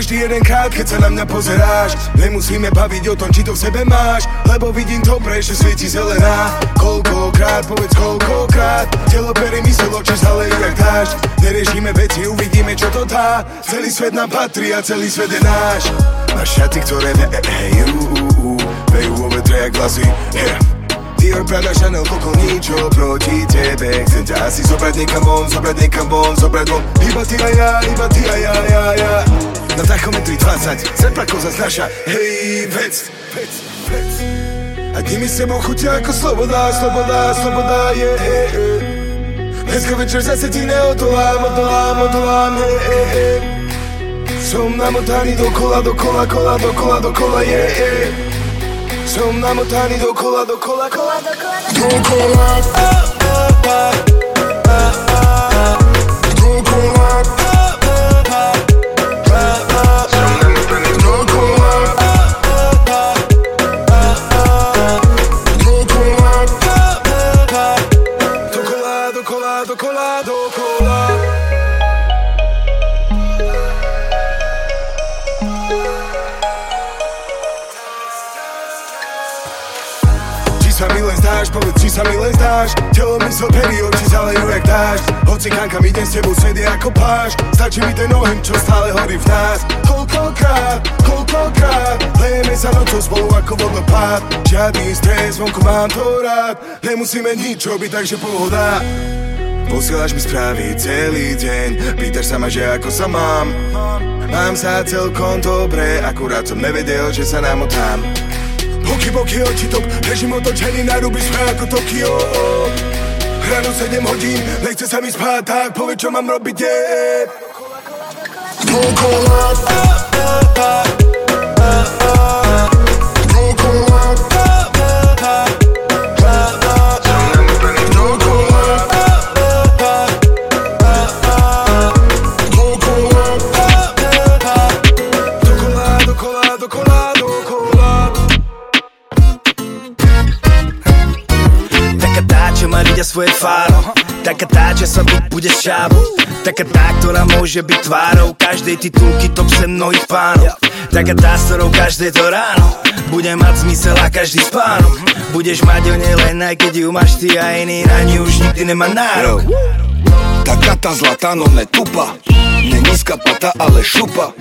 Každý jeden krát, keď sa na mňa pozeráš. Nemusíme baviť o tom, či to v sebe máš Lebo vidím dobre, že svieti zelená. Koľkokrát, povedz koľkokrát Telo pery mysel, oči zalejú jak dážď. Neriešime veci, uvidíme čo to dá. Celý svet nám patrí a celý svet je náš. Máš šaty, ktoré vejú Vejú vetre jak vlasy, yeah Prada, Chanel, Coco, ničo proti tebe Chcem ťa asi zobrať niekam von, zobrať niekam von, zobrať Iba ty a ja, iba ty a ja, ja, Na tachometri 20, Sepra koza znaša, hej, vec, vec, vec A dní mi s tebou ako sloboda, sloboda, sloboda, je, yeah, yeah, yeah. Dneska večer zase ti neodolám, odolám, odolám, hej, hej, hej Som namotaný dokola, dokola, kola, dokola, dokola, je, yeah, yeah. Som namotaný dokola, dokola, dokola, dokola, dokola, dokola. sa mi len zdáš. Telo, mysl, pery, oči zalejú jak dáš Hoci kam kam idem s tebou, je ako pláž Stačí mi ten oheň, čo stále horí v nás. Koľkokrát, koľkokrát Lejeme sa nocou spolu ako vodopád Žiadny stres, vonku mám to rád. Nemusíme nič robiť, takže pohoda. Posielaš mi správy celý deň. Pýtaš sa ma, že ako sa mám. Mám sa celkom dobre Akurát som nevedel, že sa namotám Pokyboky očitok, režim otočený na ruby sme ako Tokio. Ráno 7 hodín, nechce sa mi spať, tak poved čo mám robiť, yeah. Dokola, svoje fáro Taká tá, čo sa byť bude šábu Taká tá, ktorá môže byť tvárou Každej titulky top sem mnohých pánov. Taká tá, s ktorou každé to ráno Bude mať zmysel a každý spánok Budeš mať o nej len aj keď ju máš ty a iný Na ňu už nikdy nemá nárok. Taká tá zlatá, no ne tupa nízka pata, ale šupa.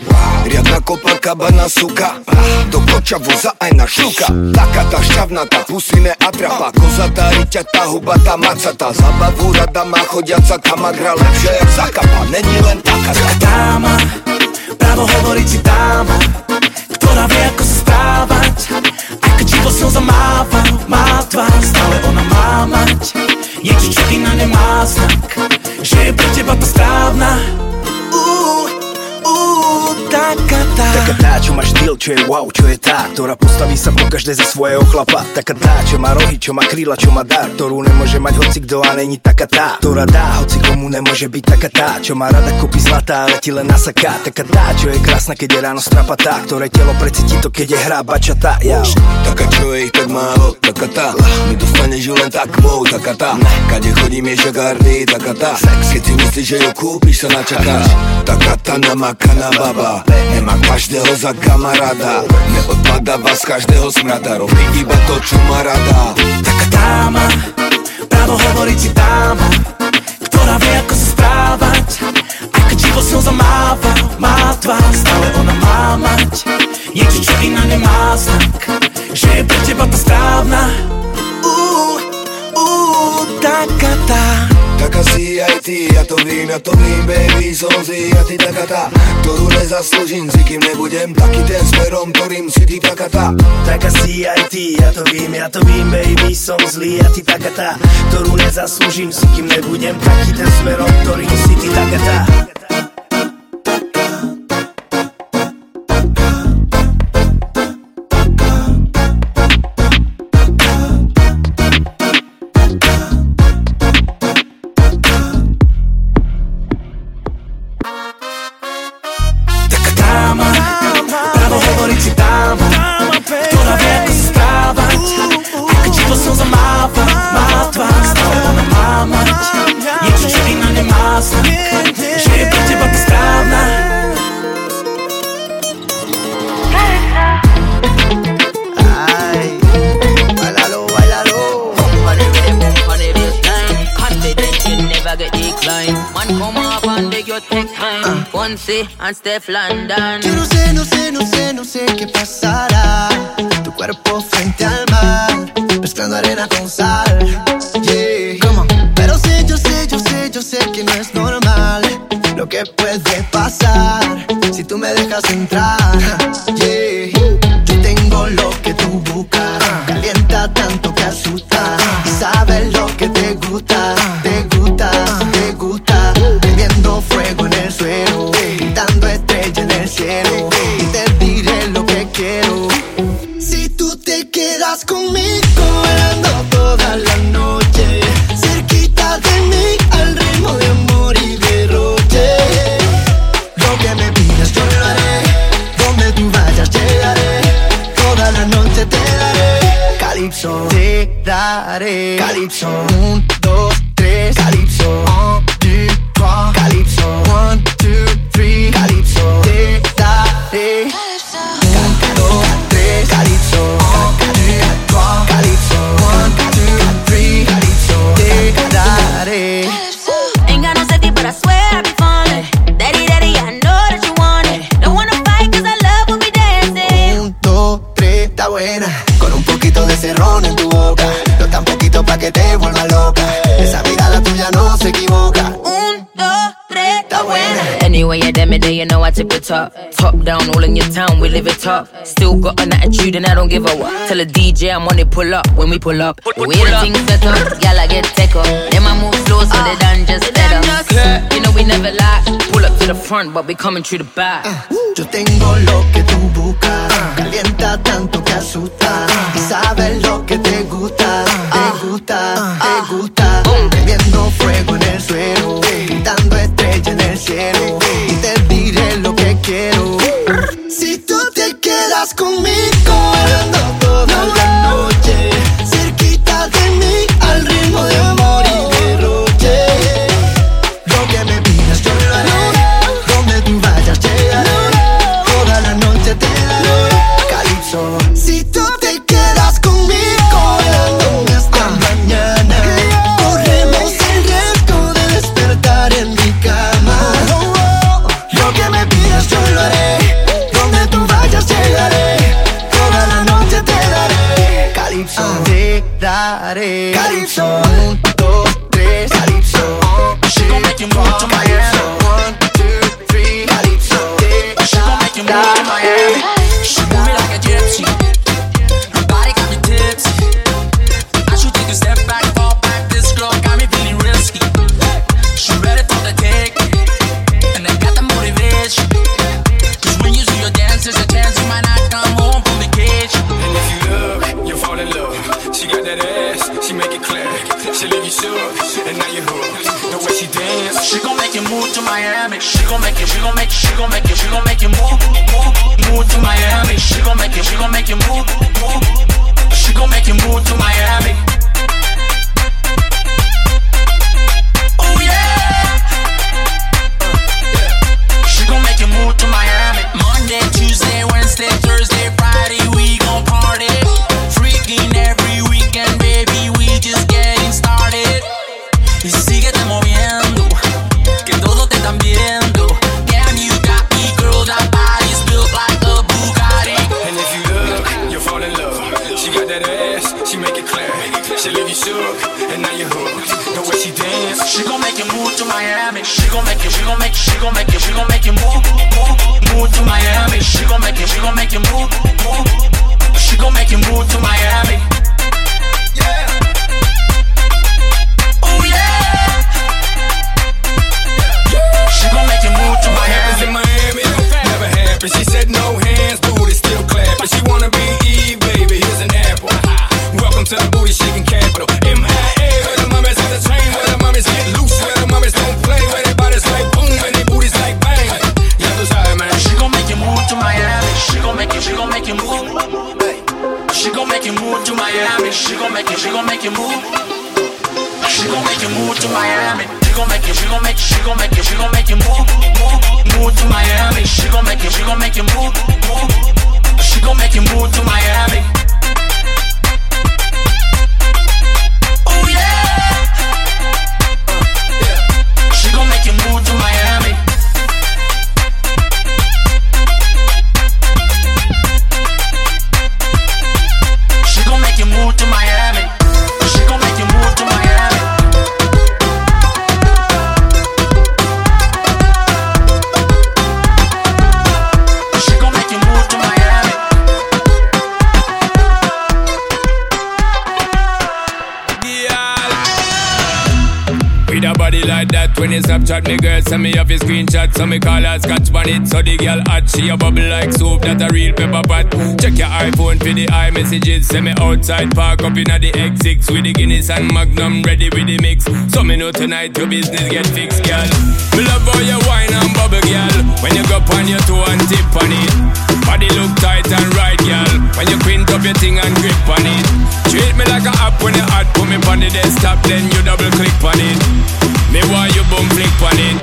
Riadna kopa, kabana, suka. Do koča voza aj na šuka. Taká tá šťavnatá, pusy neatrapa Kozatá, riťatá, hubatá, macatá. Zabavu rada má chodiaca kamagra Lepšie jak zakapa, není len taká dáma, právo hovoriť si dáma Ktorá vie ako sa správať. Aj keď živo slza máva, má tvár Stále ona má mať. Niečo, čo iná nemá znak Že je pre teba to správna taká tá. Taká tá, čo má štýl, čo je wow, čo je tá Ktorá postaví sa po každé za svojho chlapa. Taká tá, čo má rohy, čo má kríla, čo má dar Ktorú nemôže mať hoci kto a není taká tá Ktorá dá, hoci komu nemôže byť taká tá Čo má rada kopy zlatá, ale ti len nasaká. Taká tá, čo je krásna, keď je ráno strapatá Ktoré telo precíti to, keď je hra bačatá. Ja. Taká, čo je ich tak málo, tá Mi dostaneš ju len tak mou, taká tá Kade chodím je žagardy, taká tá Keď si myslíš, že ju kúpiš, sa načakáš. Taká tá namakaná baba. Nemá každého za kamaráda. Neodpadáva z každého smrada. Robí iba to, čo má rada. Taká dáma Právo hovoriť si dáma Ktorá vie ako sa správať. A keď živo slza máva Má tvár, stále ona má mať. Niečo, čo iná nemá znak Že je pre teba tá správna. Uú, uú, taká tá. Taká si aj ty, ja to vím, ja to vím, baby Som si ja ty taká tá, ktorú nezaslúžim Si kým nebudem taký ten smerom, ktorým si ty taká tá. Taká si aj ty, ja to vím, ja to vím, baby Som zlý, ja ty taká tá, ktorú nezaslúžim Si kým nebudem taký ten smerom, ktorým si ty taká tá Beyonce and Steph London. Still got an attitude and I don't give a what. Tell a DJ I'm on it, pull up when we pull up. Way the things set up, y'all I get take up. Then I move slow so they done just better. You know we never lie. Pull up to the front, but we coming through the back. Ah, yo tengo lo que tú buscas. Calienta tanto que asusta. Y sabes lo que te send me outside park up inna the X6 with the Guinness and Magnum ready with the mix. So me know tonight your business get fixed, girl. Me love how you wine and bubble, girl. When you go on your toe and tip on it, body look tight and right, girl. When you quint up your thing and grip on it, treat me like a app when you hot, put me on the desktop, then you double click on it. Me want you boom flick on it,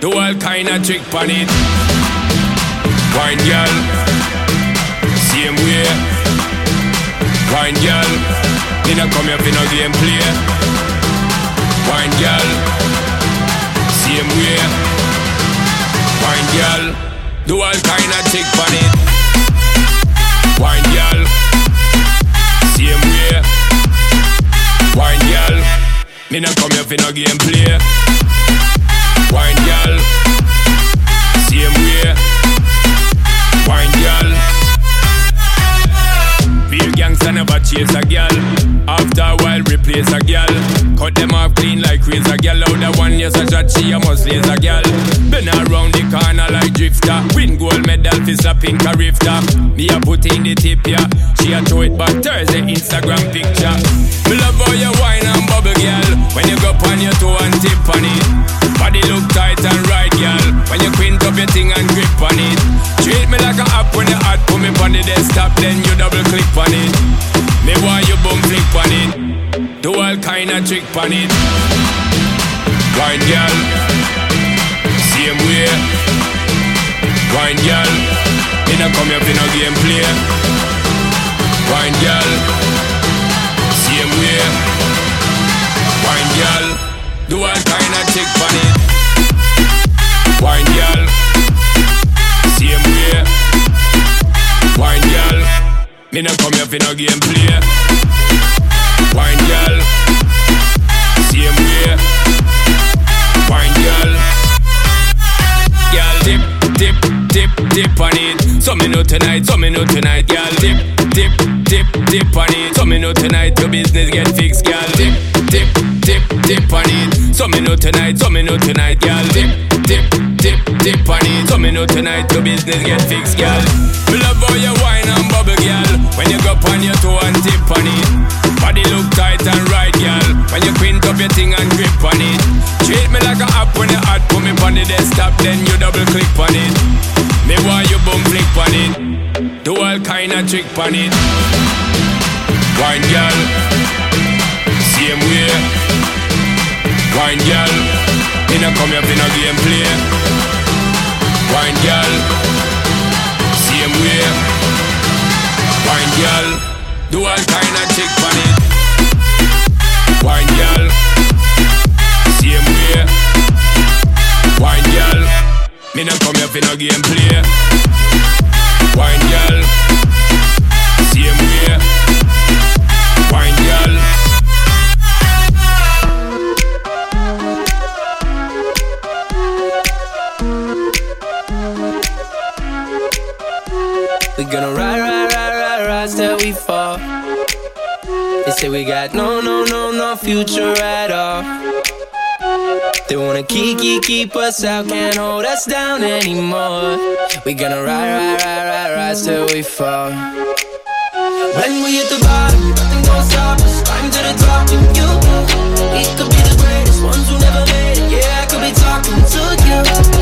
do all kind of trick on it. Wine, girl, same way. Wine, girl, me not come here for no game play. Wine, girl, same way. Wine, girl, do all kind of trick on it. Wine, girl, same way. Wine, girl, me not come here for no game play. Wine, girl, never chase a girl. After a while, replace a girl. Cut them off clean like razor girl. Out the one yes a shot, she a must lace a girl. Been around the corner like drifter. Win gold medal for slapping a rifter. Me a put in the tip yeah. She a throw it back Thursday Instagram picture. Me love how you wine and bubble girl. When you go on your toe and tip on it. Body look tight and right girl. When you quint up your thing and grip on it. Treat me like a app when you hot. Put me on the desktop then you double click on it. Me want you boom flick on it. Do all kind of trick on it. Wine girl, same way. Wine girl, me not come here for no game play. Wine girl, same way. Wine girl, do all kind of trick on it. Wine girl, me not come here for no game play. Wine girl, same way. Wine girl, girl dip, dip, dip, dip on it. So me know tonight, so me know tonight, girl dip, dip, dip, dip on it. So me know tonight your business get fixed, girl dip, dip, dip, dip on it. So me know tonight, so me know tonight, girl dip, dip, dip, dip on it. So me know tonight your business get fixed, girl. Me love how you wine and bubble, girl. When you go on your toe and tip on it. Body look tight and right, girl. When you quint up your thing and grip on it. Treat me like a app when you hot, put me on the desktop, then you double click on it. Me want you boom flick on it. Do all kind of trick on it. Wine girl, same way. Wine girl, me come here for no game play. Wine girl, same way. Wine girl, do all kind of trick on it. Wine girl, same way. Wine girl, me not come here for no game play. Wine girl, we got no, no, no, no future at all. They wanna keep, keep, keep us out, can't hold us down anymore. We gonna ride, ride, ride, ride, ride till we fall. When we hit the bottom, nothing gonna stop us. Climb to the top with you. We could be the greatest ones who never made it. Yeah, I could be talking to you.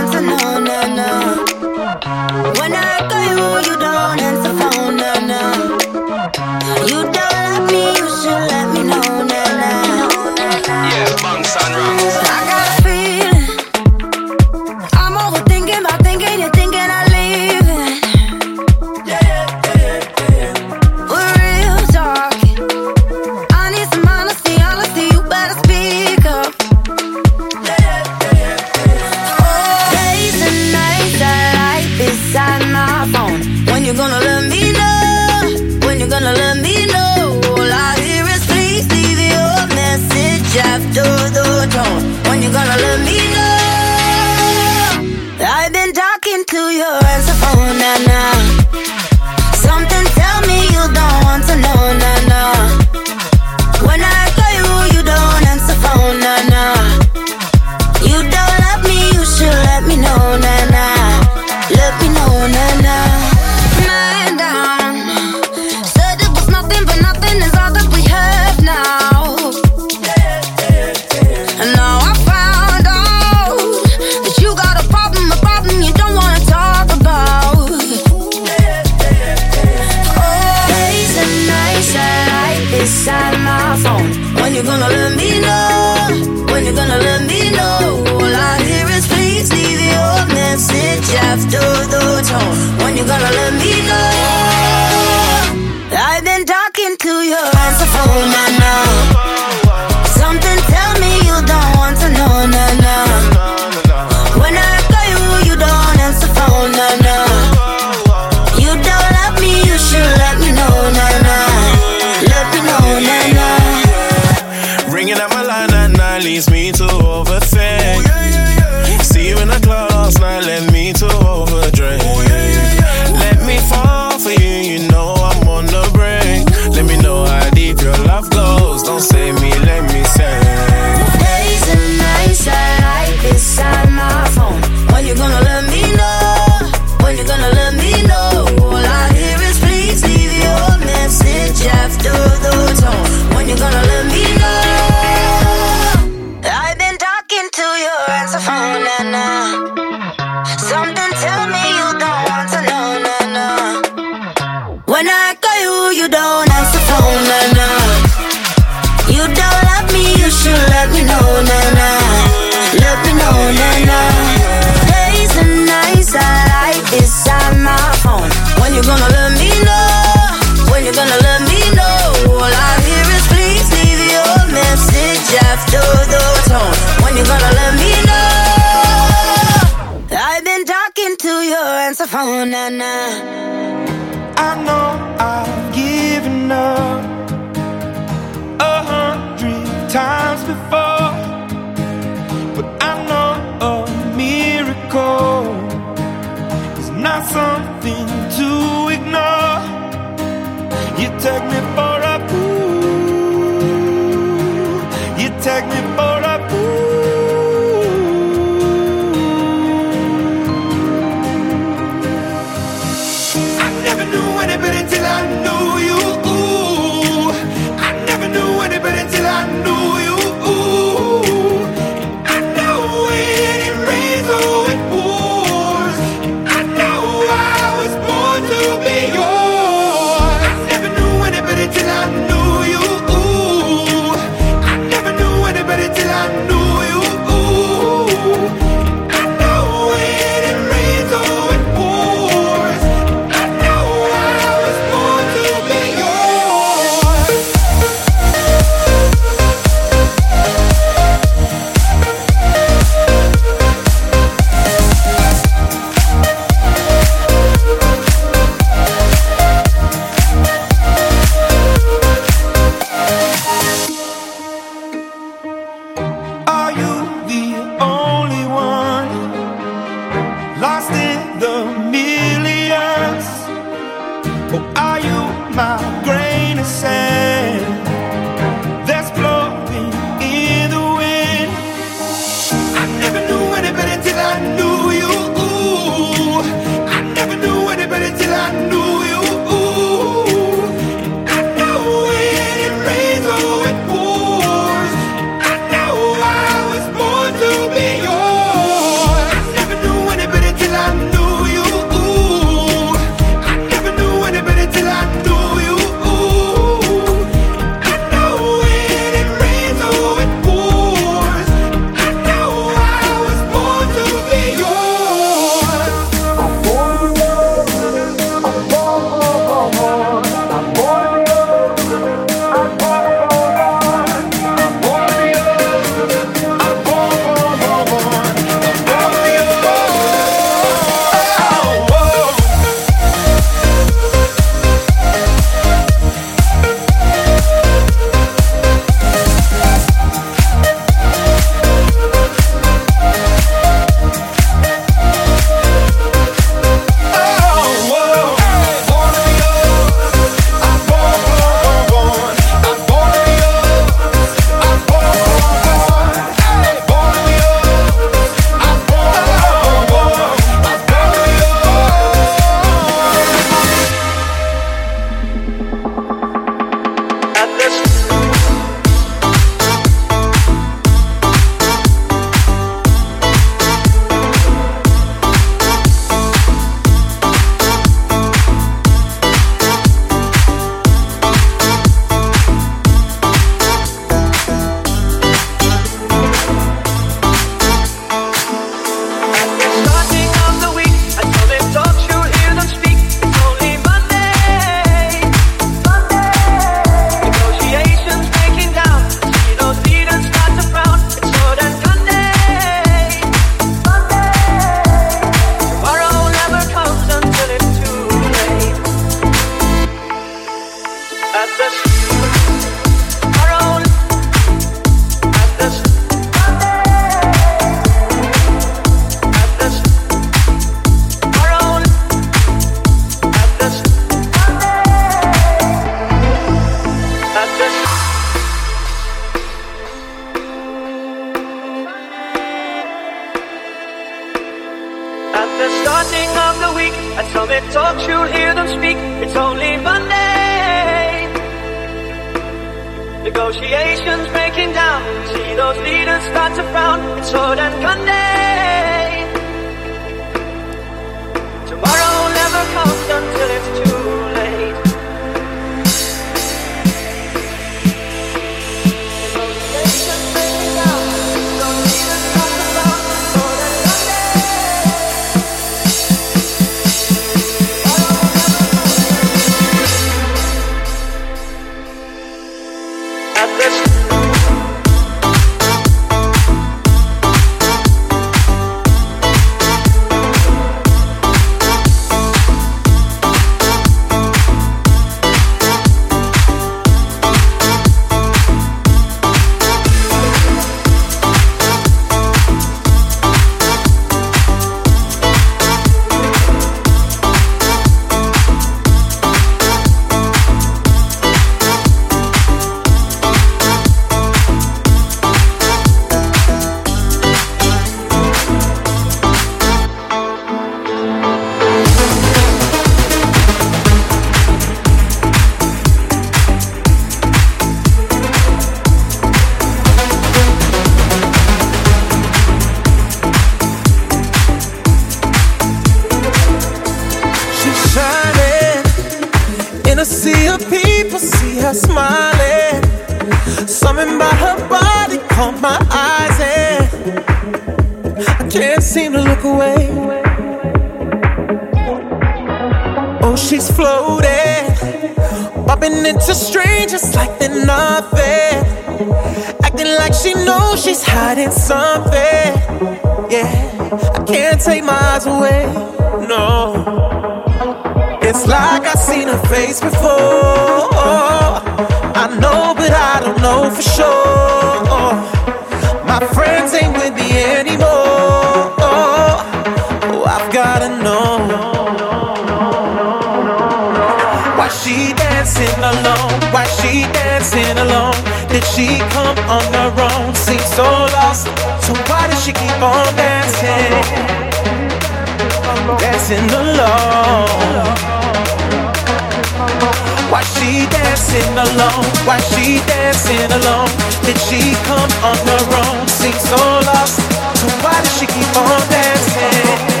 on? Why she dancing alone? Did she come on her own? Seems so lost. So why does she keep on dancing?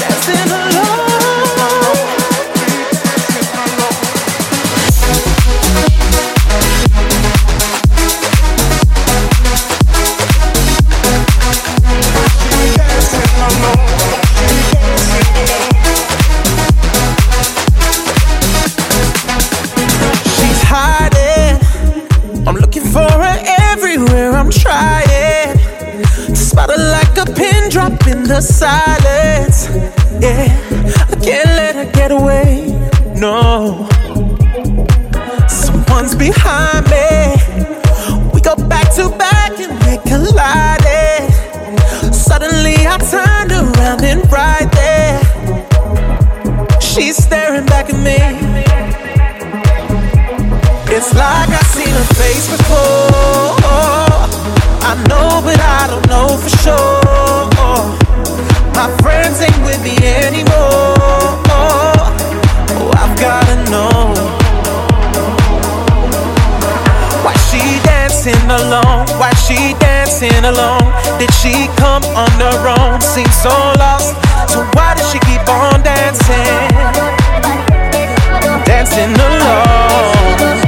Dancing alone. silence. Yeah, I can't let her get away. No, someone's behind me. We go back to back and we collided. Suddenly I turned around and right there, she's staring back at me. It's like I've seen her face before. I know, but I don't know for sure. My friends ain't with me anymore. Oh, I've gotta know why she dancing alone. Why she dancing alone? Did she come on her own? Seems so lost. So why does she keep on dancing? Dancing alone.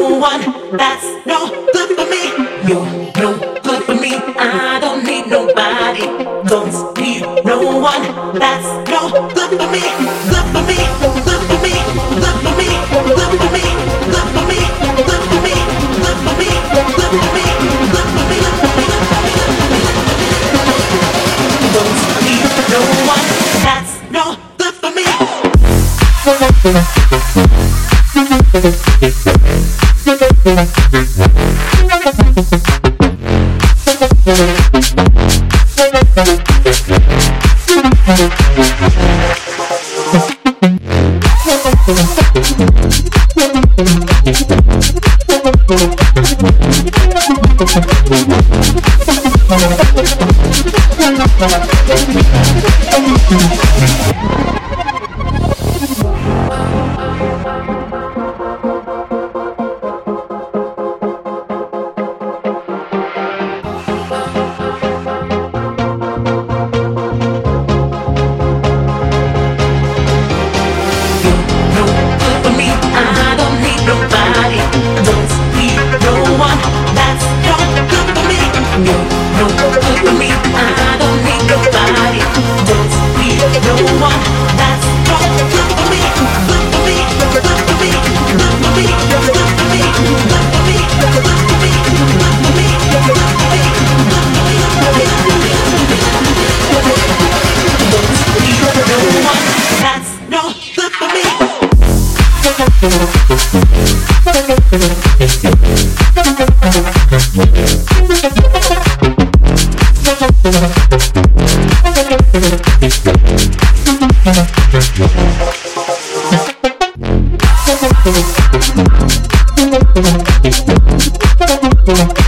One that's no good for me. You're no good for me. I don't need nobody. Don't need no one that's no good for me. Good for me. Good for me. Good for me. Good for me. Good for me. Good for me. Good for me. Good for me. Good for me. Don't need no one that's no good for good Thank you. Thank you.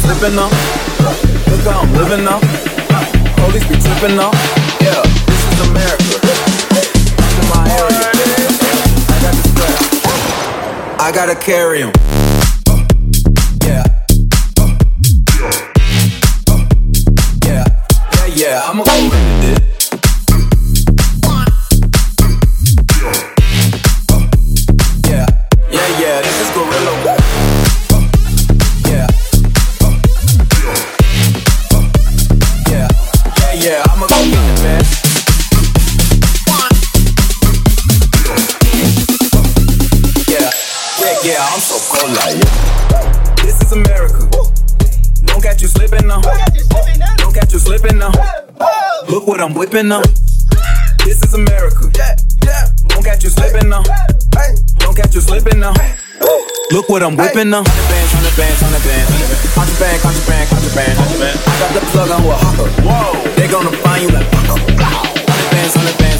Tripping now. Look how I'm living now. Police be tripping now. Yeah, this is America. In my area. I got gotta carry him. I'm whipping them. This is America. Don't catch you slipping now. Don't catch you slipping now. Look what I'm whipping now. Hundred bands, hundred bands, hundred bands. Contraband, contraband, contraband, contraband. I got the plug on Oaxaca. Whoa, they gonna find you like. Hundred bands, hundred bands, hundred bands.